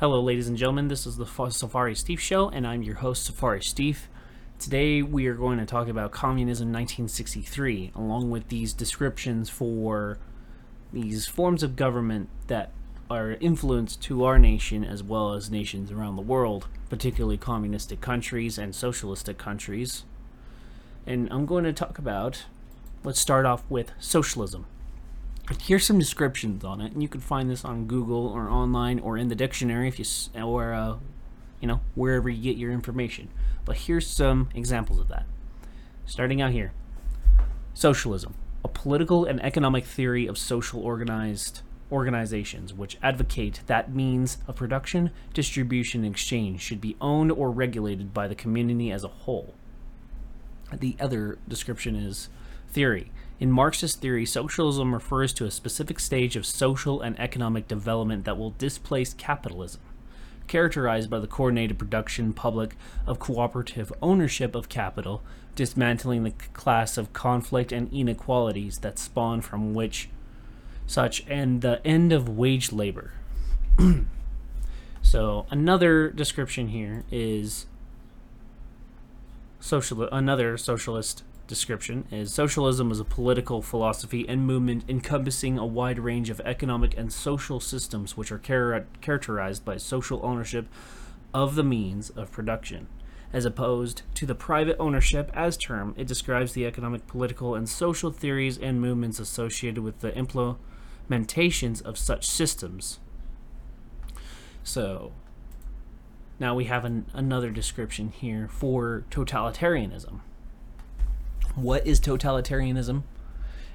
Hello, ladies and gentlemen. This is the Safari Steve Show, and I'm your host, Safari Steve. Today, we are going to talk about communism 1963, along with these descriptions for these forms of government that are influenced to our nation as well as nations around the world, particularly communistic countries and socialistic countries. And I'm going to talk about, let's start off with socialism. Here's some descriptions on it, and you can find this on Google or online or in the dictionary if you or uh, you know wherever you get your information. But here's some examples of that. Starting out here, socialism, a political and economic theory of social organized organizations which advocate that means of production, distribution, and exchange should be owned or regulated by the community as a whole. The other description is theory. In Marxist theory, socialism refers to a specific stage of social and economic development that will displace capitalism, characterized by the coordinated production public of cooperative ownership of capital, dismantling the class of conflict and inequalities that spawn from which such and the end of wage labor. so another description here is social another socialist description is socialism is a political philosophy and movement encompassing a wide range of economic and social systems which are char- characterized by social ownership of the means of production as opposed to the private ownership as term it describes the economic political and social theories and movements associated with the implementations of such systems so now we have an, another description here for totalitarianism. What is totalitarianism?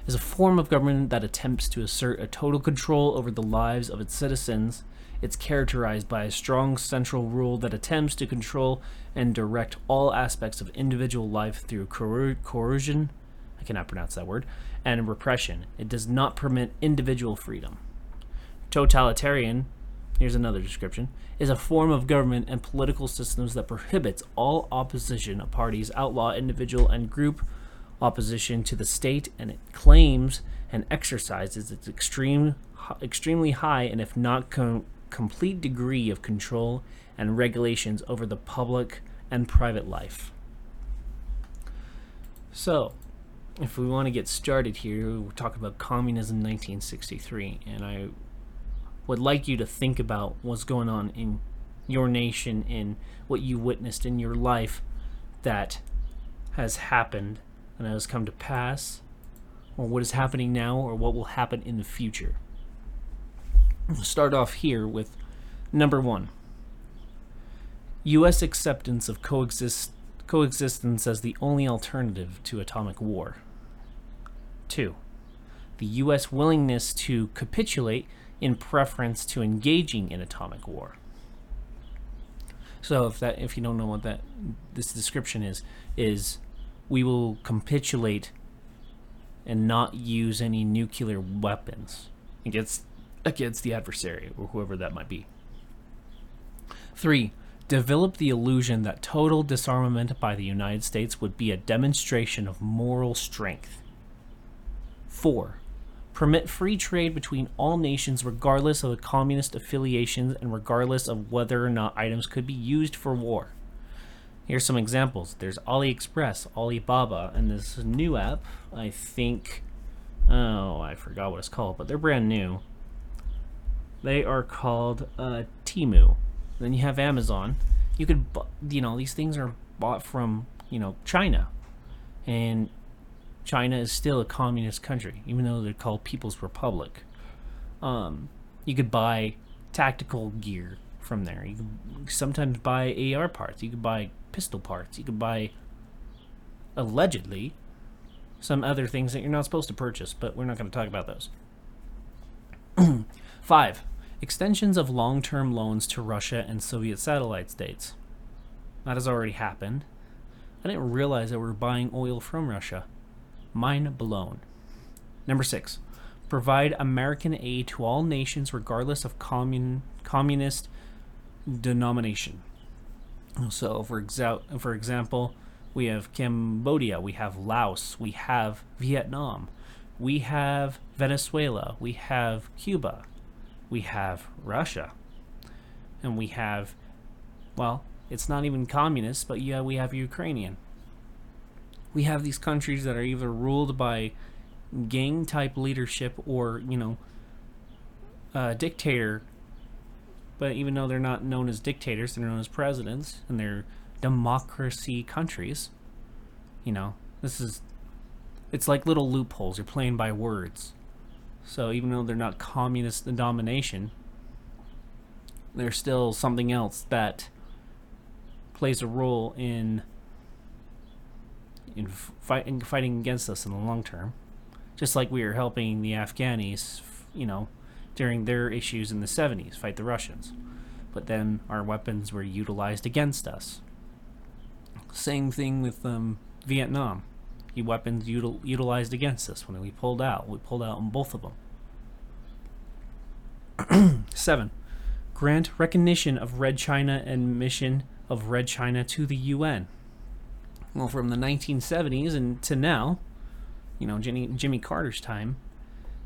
Is a form of government that attempts to assert a total control over the lives of its citizens. It's characterized by a strong central rule that attempts to control and direct all aspects of individual life through coer- coercion, I cannot pronounce that word, and repression. It does not permit individual freedom. Totalitarian here's another description, is a form of government and political systems that prohibits all opposition parties, outlaw individual and group opposition to the state, and it claims and exercises its extreme, extremely high and if not com- complete degree of control and regulations over the public and private life. So, if we want to get started here, we'll talk about communism 1963, and I would like you to think about what's going on in your nation and what you witnessed in your life that has happened and has come to pass, or what is happening now, or what will happen in the future. We'll start off here with number one U.S. acceptance of coexist- coexistence as the only alternative to atomic war. Two, the U.S. willingness to capitulate in preference to engaging in atomic war. So if that if you don't know what that this description is is we will capitulate and not use any nuclear weapons against against the adversary or whoever that might be. 3. Develop the illusion that total disarmament by the United States would be a demonstration of moral strength. 4 permit free trade between all nations regardless of the communist affiliations and regardless of whether or not items could be used for war. Here's some examples. There's AliExpress, Alibaba, and this new app, I think oh, I forgot what it's called, but they're brand new. They are called uh, Temu. Then you have Amazon. You could, you know, these things are bought from, you know, China. And China is still a communist country, even though they're called People's Republic. Um, you could buy tactical gear from there. You could sometimes buy AR parts. You could buy pistol parts. You could buy, allegedly, some other things that you're not supposed to purchase, but we're not going to talk about those. Five, extensions of long term loans to Russia and Soviet satellite states. That has already happened. I didn't realize that we we're buying oil from Russia. Mind blown. Number six, provide American aid to all nations regardless of commun- communist denomination. So, for, exa- for example, we have Cambodia, we have Laos, we have Vietnam, we have Venezuela, we have Cuba, we have Russia. and we have, well, it's not even communist, but yeah, we have Ukrainian. We have these countries that are either ruled by gang type leadership or, you know, uh, dictator. But even though they're not known as dictators, they're known as presidents, and they're democracy countries. You know, this is. It's like little loopholes. You're playing by words. So even though they're not communist domination, they're still something else that plays a role in in fighting fighting against us in the long term. Just like we were helping the Afghanis, you know, during their issues in the 70s, fight the Russians. But then our weapons were utilized against us. Same thing with um, Vietnam. The weapons util- utilized against us when we pulled out. We pulled out on both of them. Seven, grant recognition of Red China and mission of Red China to the UN. Well, from the 1970s and to now, you know, Jimmy, Jimmy Carter's time,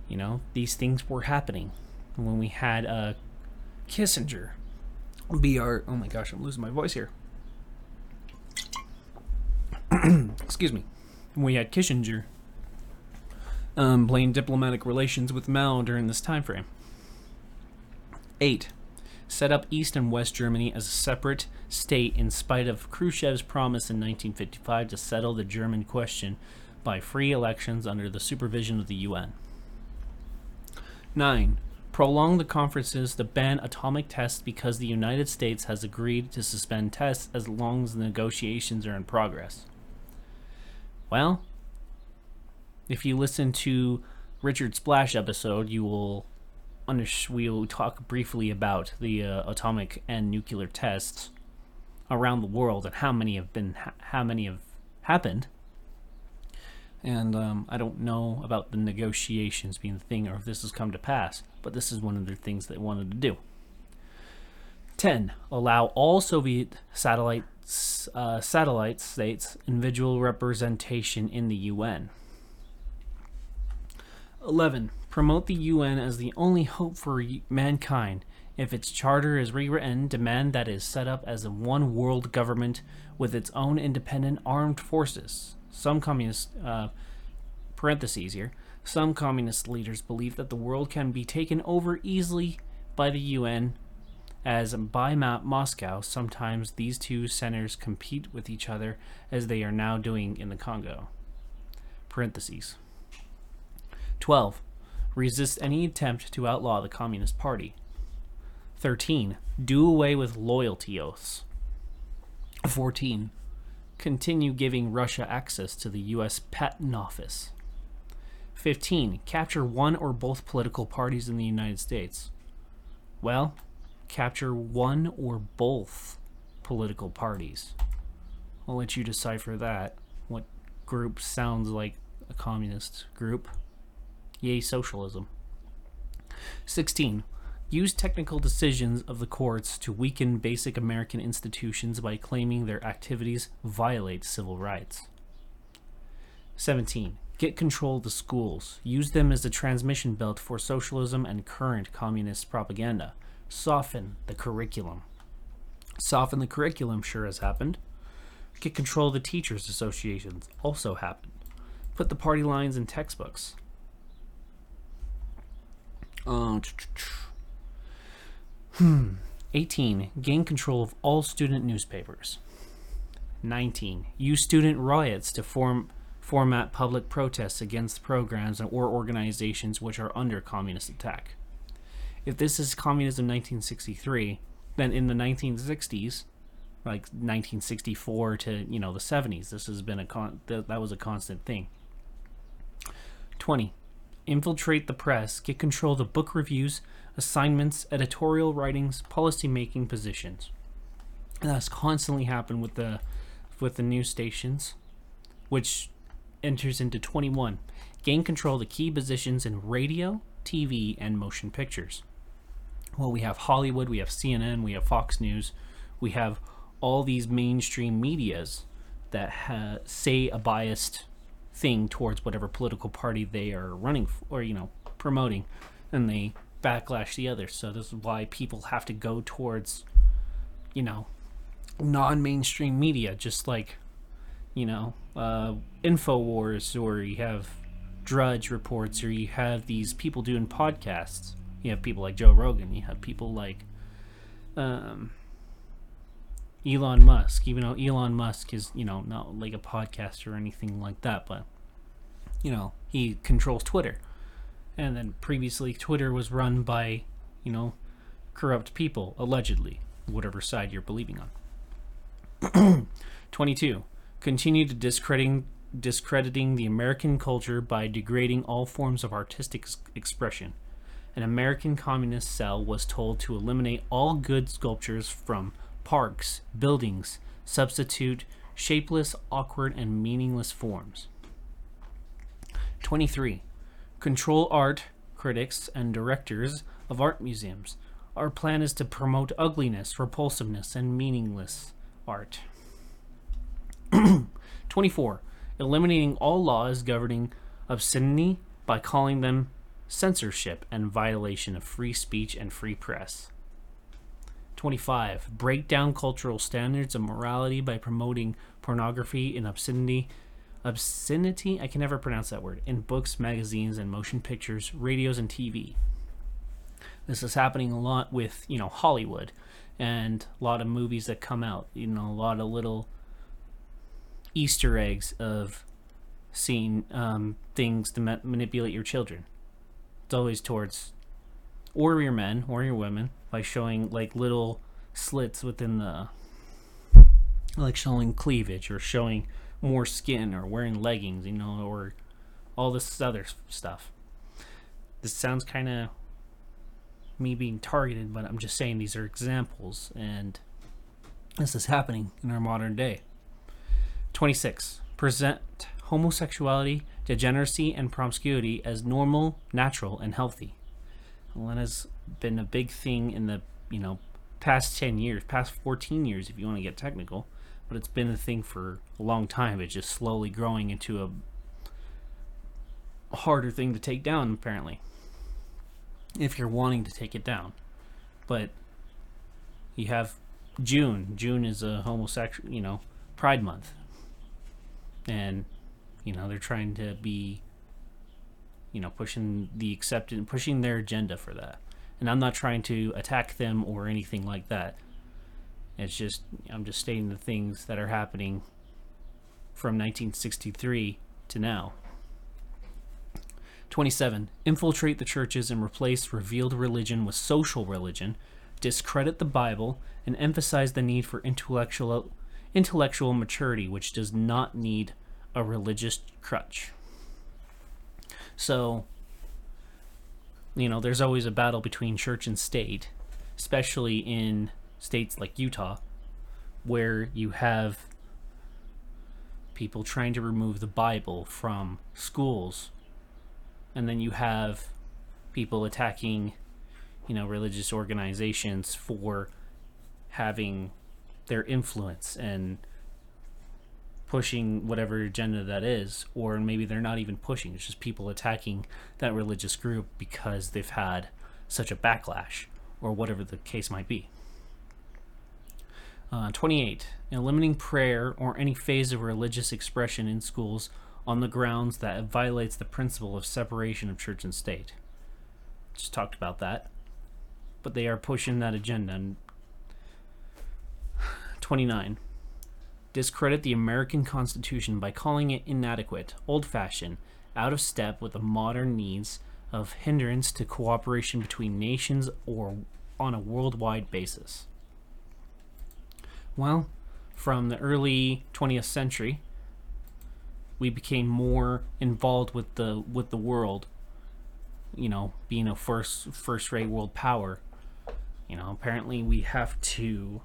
you know, these things were happening. When we had uh, Kissinger be our. Oh my gosh, I'm losing my voice here. Excuse me. We had Kissinger um, diplomatic relations with Mao during this time frame. 8. Set up East and West Germany as a separate state in spite of Khrushchev's promise in 1955 to settle the German question by free elections under the supervision of the UN. 9. Prolong the conferences to ban atomic tests because the United States has agreed to suspend tests as long as the negotiations are in progress. Well, if you listen to Richard Splash episode, you will under we will talk briefly about the uh, atomic and nuclear tests around the world and how many have been how many have happened. And um, I don't know about the negotiations being the thing or if this has come to pass, but this is one of the things they wanted to do. 10. Allow all Soviet satellites, uh, satellite states individual representation in the UN. 11. Promote the UN as the only hope for mankind. If its charter is rewritten, demand that it is set up as a one world government with its own independent armed forces. Some communist uh, parentheses here. Some communist leaders believe that the world can be taken over easily by the UN, as by Moscow, sometimes these two centers compete with each other as they are now doing in the Congo. Parentheses. 12. Resist any attempt to outlaw the Communist Party. 13. Do away with loyalty oaths. 14. Continue giving Russia access to the U.S. Patent Office. 15. Capture one or both political parties in the United States. Well, capture one or both political parties. I'll let you decipher that. What group sounds like a communist group? Yay, socialism. 16. Use technical decisions of the courts to weaken basic American institutions by claiming their activities violate civil rights. 17. Get control of the schools. Use them as a transmission belt for socialism and current communist propaganda. Soften the curriculum. Soften the curriculum sure has happened. Get control of the teachers' associations also happened. Put the party lines in textbooks. Uh, hmm. 18. Gain control of all student newspapers. 19. Use student riots to form format public protests against programs or organizations which are under communist attack. If this is communism 1963, then in the 1960s, like 1964 to you know the 70s, this has been a con- th- that was a constant thing. 20 infiltrate the press, get control of the book reviews, assignments, editorial writings, policy-making positions. And that's constantly happened with the with the news stations, which enters into 21. Gain control of the key positions in radio, TV, and motion pictures. Well, we have Hollywood, we have CNN, we have Fox News, we have all these mainstream medias that ha- say a biased thing towards whatever political party they are running for, or you know promoting and they backlash the other. So this is why people have to go towards, you know, non-mainstream media, just like, you know, uh, Infowars, or you have Drudge reports, or you have these people doing podcasts. You have people like Joe Rogan. You have people like um, Elon Musk. Even though Elon Musk is, you know, not like a podcaster or anything like that, but you know, he controls Twitter. And then previously, Twitter was run by, you know, corrupt people, allegedly, whatever side you're believing on. 22. Continue to discrediting, discrediting the American culture by degrading all forms of artistic expression. An American communist cell was told to eliminate all good sculptures from parks, buildings, substitute shapeless, awkward, and meaningless forms. 23. Control art critics and directors of art museums. Our plan is to promote ugliness, repulsiveness, and meaningless art. 24. Eliminating all laws governing obscenity by calling them censorship and violation of free speech and free press. 25. Break down cultural standards of morality by promoting pornography and obscenity obscenity, I can never pronounce that word, in books, magazines, and motion pictures, radios, and TV. This is happening a lot with, you know, Hollywood and a lot of movies that come out, you know, a lot of little Easter eggs of seeing um, things to ma- manipulate your children. It's always towards, or your men, or your women, by showing like little slits within the, like showing cleavage or showing more skin or wearing leggings, you know, or all this other stuff. This sounds kind of me being targeted, but I'm just saying these are examples, and this is happening in our modern day. 26. Present homosexuality, degeneracy, and promiscuity as normal, natural, and healthy. Has been a big thing in the, you know, past 10 years, past 14 years, if you want to get technical but it's been a thing for a long time. It's just slowly growing into a harder thing to take down, apparently. If you're wanting to take it down. But you have June. June is a homosexual, you know, Pride Month. And, you know, they're trying to be, you know, pushing the acceptance, pushing their agenda for that. And I'm not trying to attack them or anything like that. It's just I'm just stating the things that are happening from 1963 to now. 27. Infiltrate the churches and replace revealed religion with social religion, discredit the Bible, and emphasize the need for intellectual intellectual maturity, which does not need a religious crutch. So, you know, there's always a battle between church and state, especially in states like Utah, where you have people trying to remove the Bible from schools, and then you have people attacking, you know, religious organizations for having their influence and pushing whatever agenda that is, or maybe they're not even pushing, it's just people attacking that religious group because they've had such a backlash, or whatever the case might be. Uh, 28. Eliminating prayer or any phase of religious expression in schools on the grounds that it violates the principle of separation of church and state. Just talked about that. But they are pushing that agenda. 29. Discredit the American Constitution by calling it inadequate, old fashioned, out of step with the modern needs of hindrance to cooperation between nations or on a worldwide basis. Well, from the early 20th century, we became more involved with the with the world. You know, being a first first rate world power. You know, apparently we have to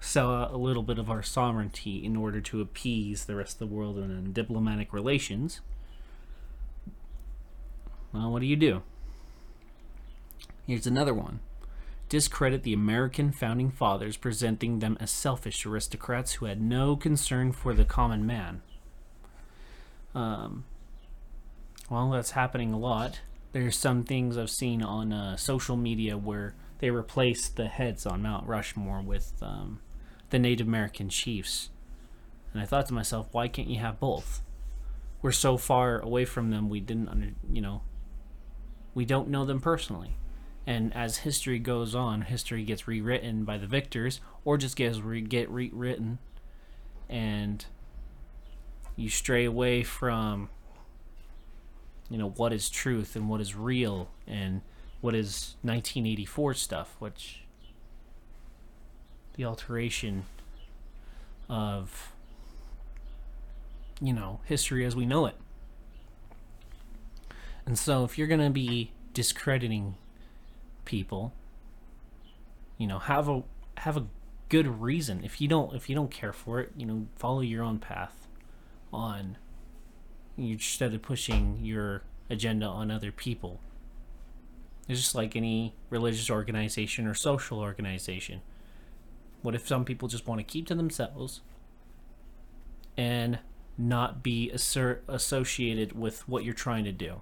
sell out a little bit of our sovereignty in order to appease the rest of the world in diplomatic relations. Well, what do you do? Here's another one discredit the American founding fathers, presenting them as selfish aristocrats who had no concern for the common man. Um, well, that's happening a lot there's some things I've seen on uh, social media where they replace the heads on Mount Rushmore with um, the Native American chiefs. And I thought to myself, why can't you have both? We're so far away from them, we didn't, under, you know, we don't know them personally. And as history goes on, history gets rewritten by the victors, or just gets re- get rewritten, and you stray away from, you know, what is truth and what is real and what is 1984 stuff, which the alteration of, you know, history as we know it. And so if you're going to be discrediting people, you know, have a have a good reason. If you don't if you don't care for it, you know, follow your own path on you instead of pushing your agenda on other people. It's just like any religious organization or social organization. What if some people just want to keep to themselves and not be assert, associated with what you're trying to do?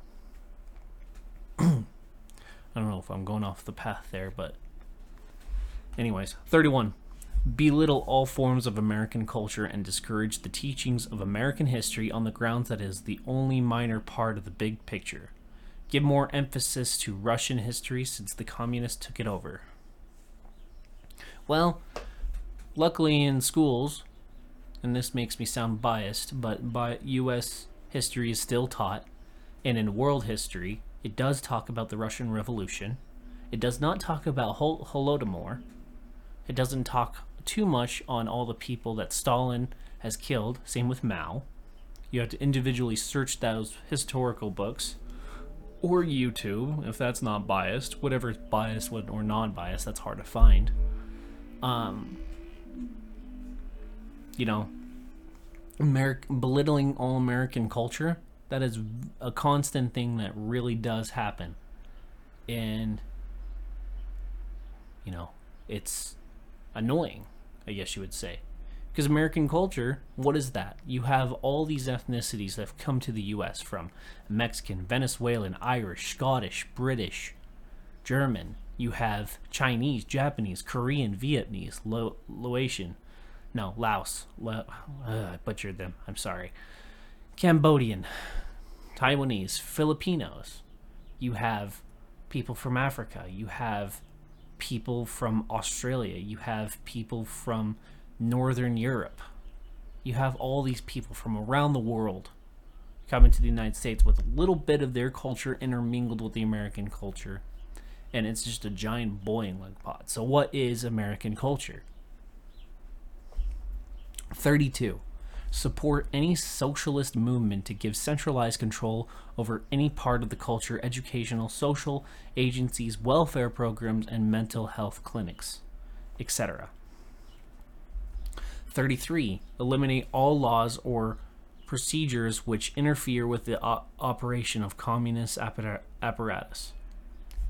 I don't know if I'm going off the path there, but anyways, 31 belittle all forms of American culture and discourage the teachings of American history on the grounds that it is the only minor part of the big picture. Give more emphasis to Russian history since the communists took it over. Well, luckily in schools, and this makes me sound biased, but by US history is still taught, and in world history, it does talk about the Russian Revolution. It does not talk about Hol- Holodomor. It doesn't talk too much on all the people that Stalin has killed. Same with Mao. You have to individually search those historical books or YouTube if that's not biased. Whatever is biased or non-biased, that's hard to find. Um, you know, belittling all American culture. That is a constant thing that really does happen, and you know, it's annoying. I guess you would say. Because American culture, what is that? You have all these ethnicities that have come to the US from Mexican, Venezuelan, Irish, Scottish, British, German. You have Chinese, Japanese, Korean, Vietnamese, Lo- Laotian. No, Laos. uh, I butchered them. I'm sorry. Cambodian, Taiwanese, Filipinos. You have people from Africa. You have people from Australia, you have people from Northern Europe. You have all these people from around the world coming to the United States with a little bit of their culture intermingled with the American culture. And it's just a giant boiling pot. So, what is American culture? 32 support any socialist movement to give centralized control over any part of the culture, educational, social agencies, welfare programs, and mental health clinics, etc. 33. Eliminate all laws or procedures which interfere with the operation of communist apparatus.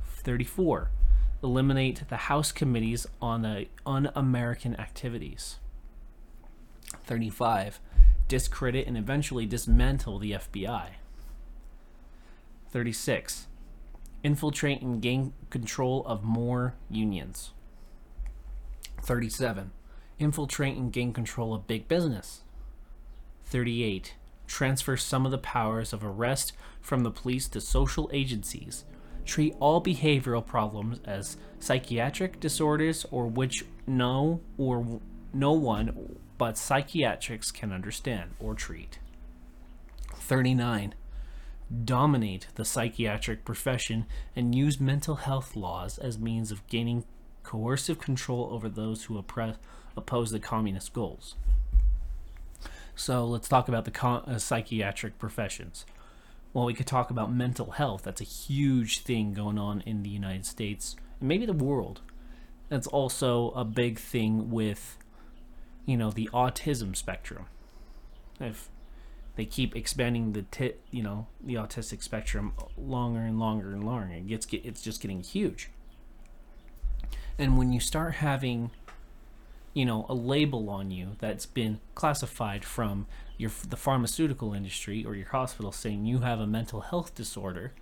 34. Eliminate the House committees on the un American activities. 35 discredit, and eventually dismantle the FBI. 36. Infiltrate and gain control of more unions. 37. Infiltrate and gain control of big business. 38. Transfer some of the powers of arrest from the police to social agencies. Treat all behavioral problems as psychiatric disorders or which no or no one but psychiatrics can understand or treat. 39. Dominate the psychiatric profession and use mental health laws as means of gaining coercive control over those who oppress, oppose the communist goals. So let's talk about the uh, psychiatric professions. Well, we could talk about mental health. That's a huge thing going on in the United States and maybe the world. That's also a big thing with you know the autism spectrum. If they keep expanding the tit you know the autistic spectrum longer and longer and longer it gets it's just getting huge. And when you start having you know a label on you that's been classified from your the pharmaceutical industry or your hospital saying you have a mental health disorder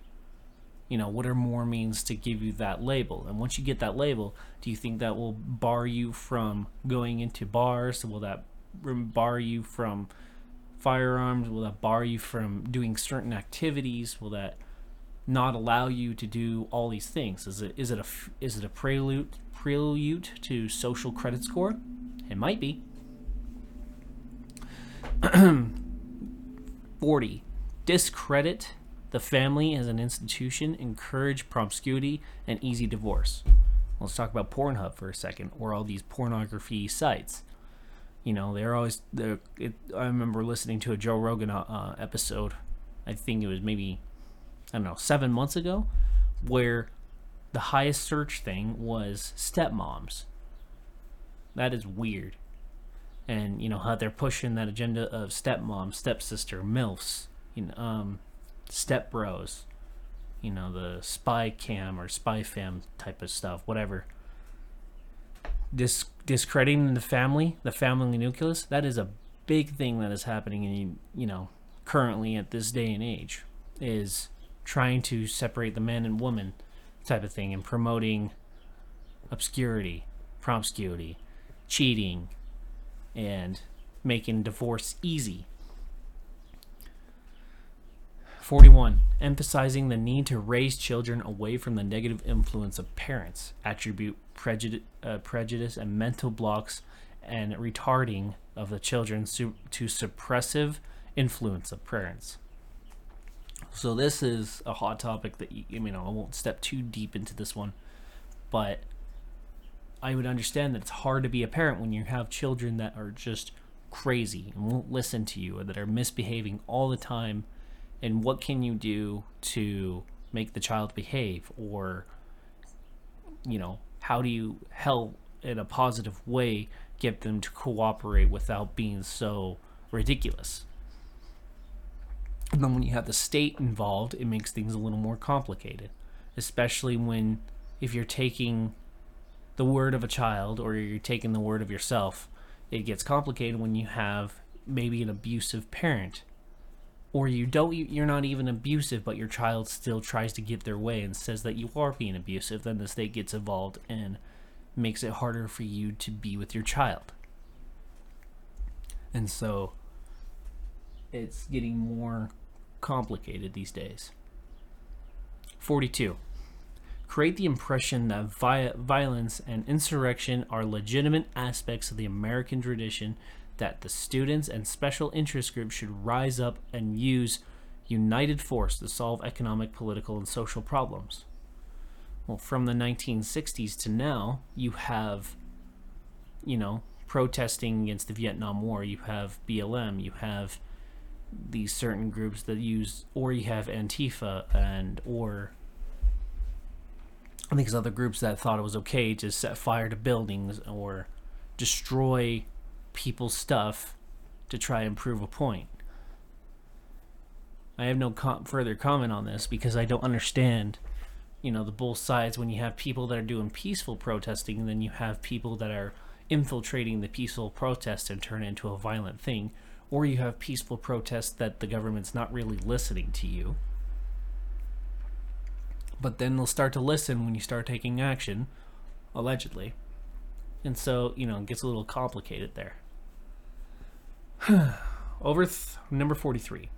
you know, what are more means to give you that label? And once you get that label, do you think that will bar you from going into bars? Will that bar you from firearms? Will that bar you from doing certain activities? Will that not allow you to do all these things? Is it is it a is it a prelude prelude to social credit score? It might be. 40. Discredit the family as an institution, encourage promiscuity and easy divorce. Let's talk about Pornhub for a second, or all these pornography sites. You know, they're always. They're, I remember listening to a Joe Rogan uh, episode. I think it was maybe, I don't know, seven months ago, where the highest search thing was stepmoms. That is weird. And you know how they're pushing that agenda of stepmom, stepsister, milfs, you know, um, step bros, you know, the spy cam or spy fam type of stuff, whatever. Dis- discrediting the family, the family nucleus, that is a big thing that is happening in, you know, currently at this day and age, is trying to separate the man and woman type of thing and promoting obscurity, promiscuity, cheating, and making divorce easy 41. Emphasizing the need to raise children away from the negative influence of parents, attribute prejudice, uh, prejudice and mental blocks and retarding of the children su- to suppressive influence of parents. So this is a hot topic that you, you know I won't step too deep into this one, but I would understand that it's hard to be a parent when you have children that are just crazy and won't listen to you or that are misbehaving all the time and what can you do to make the child behave? Or you know how do you help in a positive way get them to cooperate without being so ridiculous? And then when you have the state involved it makes things a little more complicated especially when if you're taking the word of a child or you're taking the word of yourself it gets complicated when you have maybe an abusive parent or you don't you're not even abusive but your child still tries to get their way and says that you are being abusive then the state gets involved and makes it harder for you to be with your child. And so it's getting more complicated these days. 42 create the impression that vi- violence and insurrection are legitimate aspects of the American tradition that the students and special interest groups should rise up and use united force to solve economic, political, and social problems. Well, from the 1960s to now, you have, you know, protesting against the Vietnam War. You have BLM. You have these certain groups that use, or you have Antifa and or I think there's other groups that thought it was okay to set fire to buildings or destroy people's stuff to try and prove a point. I have no com- further comment on this because I don't understand, you know, the both sides when you have people that are doing peaceful protesting and then you have people that are infiltrating the peaceful protest and turn it into a violent thing, or you have peaceful protests that the government's not really listening to you. But then they'll start to listen when you start taking action, allegedly. And so, you know, it gets a little complicated there. Over th- number 43.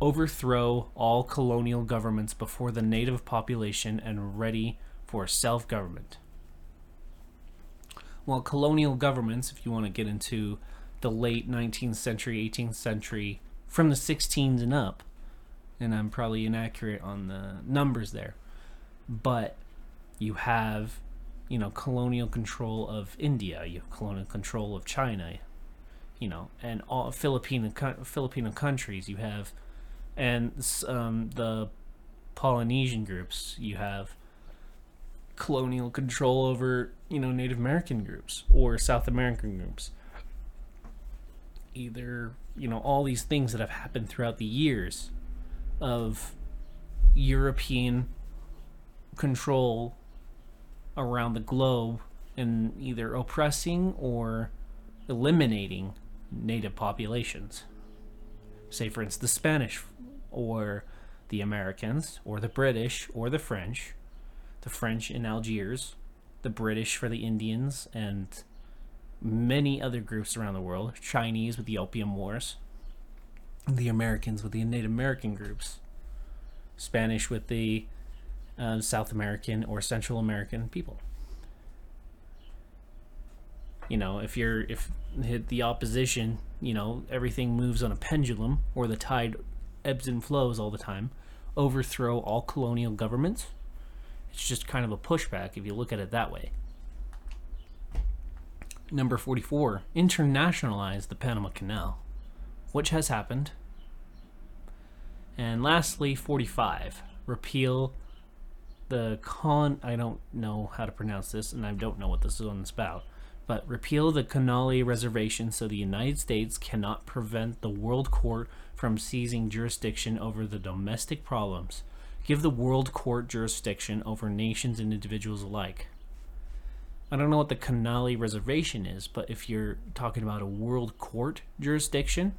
Overthrow all colonial governments before the native population and ready for self government. Well, colonial governments, if you want to get into the late 19th century, 18th century, from the 16s and up, and I'm probably inaccurate on the numbers there, but you have, you know, colonial control of India, you have colonial control of China, you know, and all Filipino Filipino countries. You have, and um, the Polynesian groups. You have colonial control over you know Native American groups or South American groups. Either you know all these things that have happened throughout the years of European control around the globe and either oppressing or eliminating native populations. Say, for instance, the Spanish or the Americans, or the British, or the French, the French in Algiers, the British for the Indians, and many other groups around the world, Chinese with the Opium Wars, the Americans with the Native American groups, Spanish with the uh, South American or Central American people. You know, if you're if hit the opposition, you know, everything moves on a pendulum or the tide ebbs and flows all the time, overthrow all colonial governments. It's just kind of a pushback if you look at it that way. Number 44, internationalize the Panama Canal, which has happened. And lastly, 45, repeal the con. I don't know how to pronounce this, and I don't know what this is on this about. But repeal the Connally Reservation so the United States cannot prevent the World Court from seizing jurisdiction over the domestic problems. Give the World Court jurisdiction over nations and individuals alike. I don't know what the Connally Reservation is, but if you're talking about a World Court jurisdiction,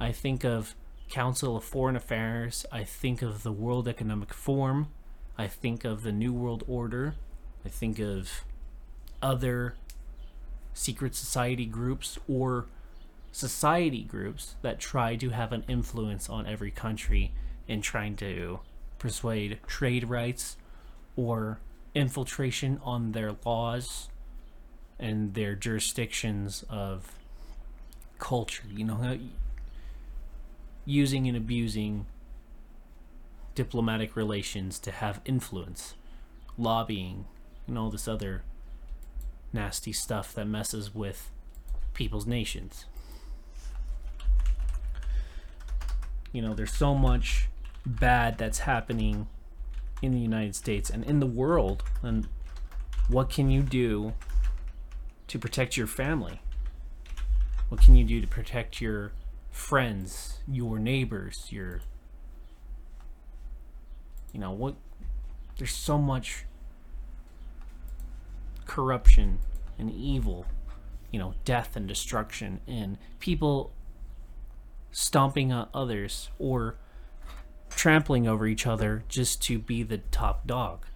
I think of Council of Foreign Affairs, I think of the World Economic Forum, I think of the New World Order, I think of other secret society groups or society groups that try to have an influence on every country in trying to persuade trade rights or infiltration on their laws and their jurisdictions of culture. You know, using and abusing diplomatic relations to have influence, lobbying, and all this other nasty stuff that messes with people's nations. You know, there's so much bad that's happening in the United States and in the world. And what can you do to protect your family? What can you do to protect your friends, your neighbors, your you know, what there's so much corruption and evil, you know, death and destruction and people stomping on others or trampling over each other just to be the top dog.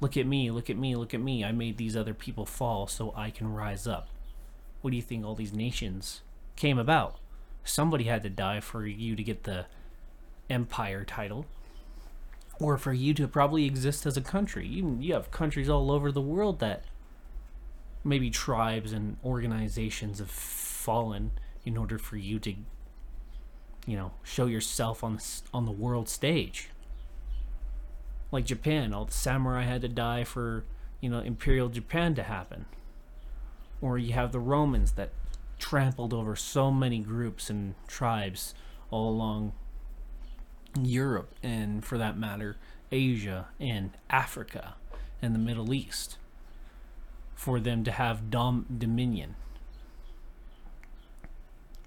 Look at me, look at me, look at me. I made these other people fall so I can rise up. What do you think all these nations came about? Somebody had to die for you to get the empire title or for you to probably exist as a country. You, you have countries all over the world that maybe tribes and organizations have fallen in order for you to you know show yourself on the, on the world stage like Japan all the samurai had to die for you know imperial Japan to happen or you have the Romans that trampled over so many groups and tribes all along Europe and for that matter Asia and Africa and the Middle East for them to have dom- dominion.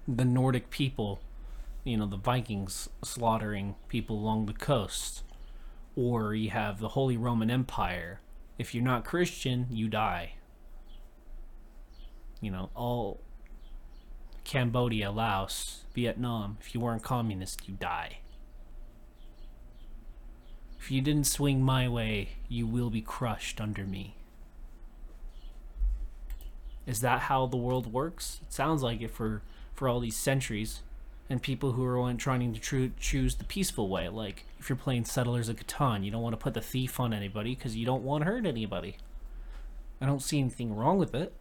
The Nordic people you know the Vikings slaughtering people along the coast or you have the Holy Roman Empire. If you're not Christian you die. You know all Cambodia Laos Vietnam if you weren't communist you die if you didn't swing my way, you will be crushed under me. Is that how the world works? It sounds like it for, for all these centuries. And people who are trying to tr- choose the peaceful way. Like, if you're playing Settlers of Catan, you don't want to put the thief on anybody because you don't want to hurt anybody. I don't see anything wrong with it.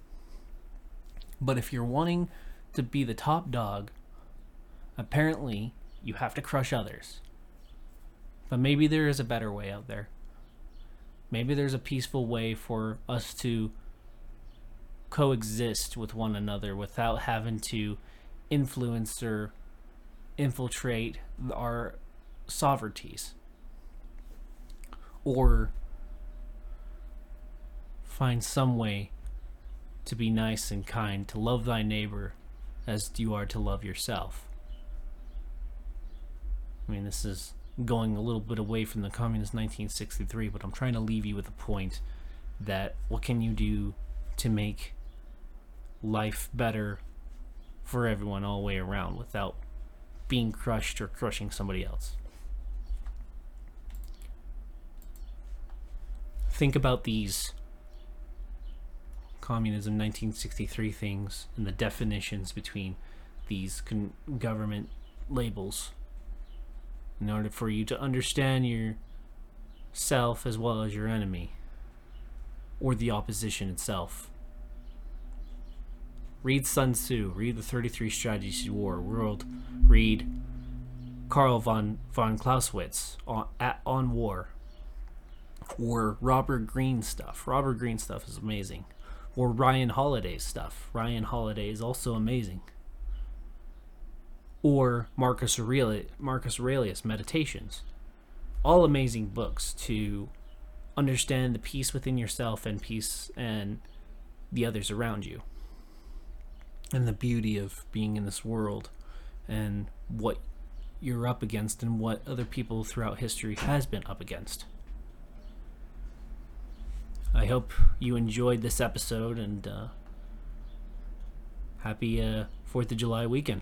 But if you're wanting to be the top dog, apparently you have to crush others. But maybe there is a better way out there. Maybe there's a peaceful way for us to coexist with one another without having to influence or infiltrate our sovereignties. Or find some way to be nice and kind, to love thy neighbor as you are to love yourself. I mean, this is going a little bit away from the communist 1963, but I'm trying to leave you with a point that what can you do to make life better for everyone all the way around without being crushed or crushing somebody else. Think about these communism 1963 things and the definitions between these con- government labels in order for you to understand yourself as well as your enemy or the opposition itself. Read Sun Tzu, read the 33 Strategies of War World, read Karl von, von Clausewitz on, at, on War, or Robert Greene stuff. Robert Greene stuff is amazing. Or Ryan Holiday's stuff. Ryan Holiday is also amazing. Or Marcus Aurelius, Marcus Aurelius Meditations. All amazing books to understand the peace within yourself and peace and the others around you. And the beauty of being in this world and what you're up against and what other people throughout history has been up against. I hope you enjoyed this episode and uh, happy uh, 4th of July weekend.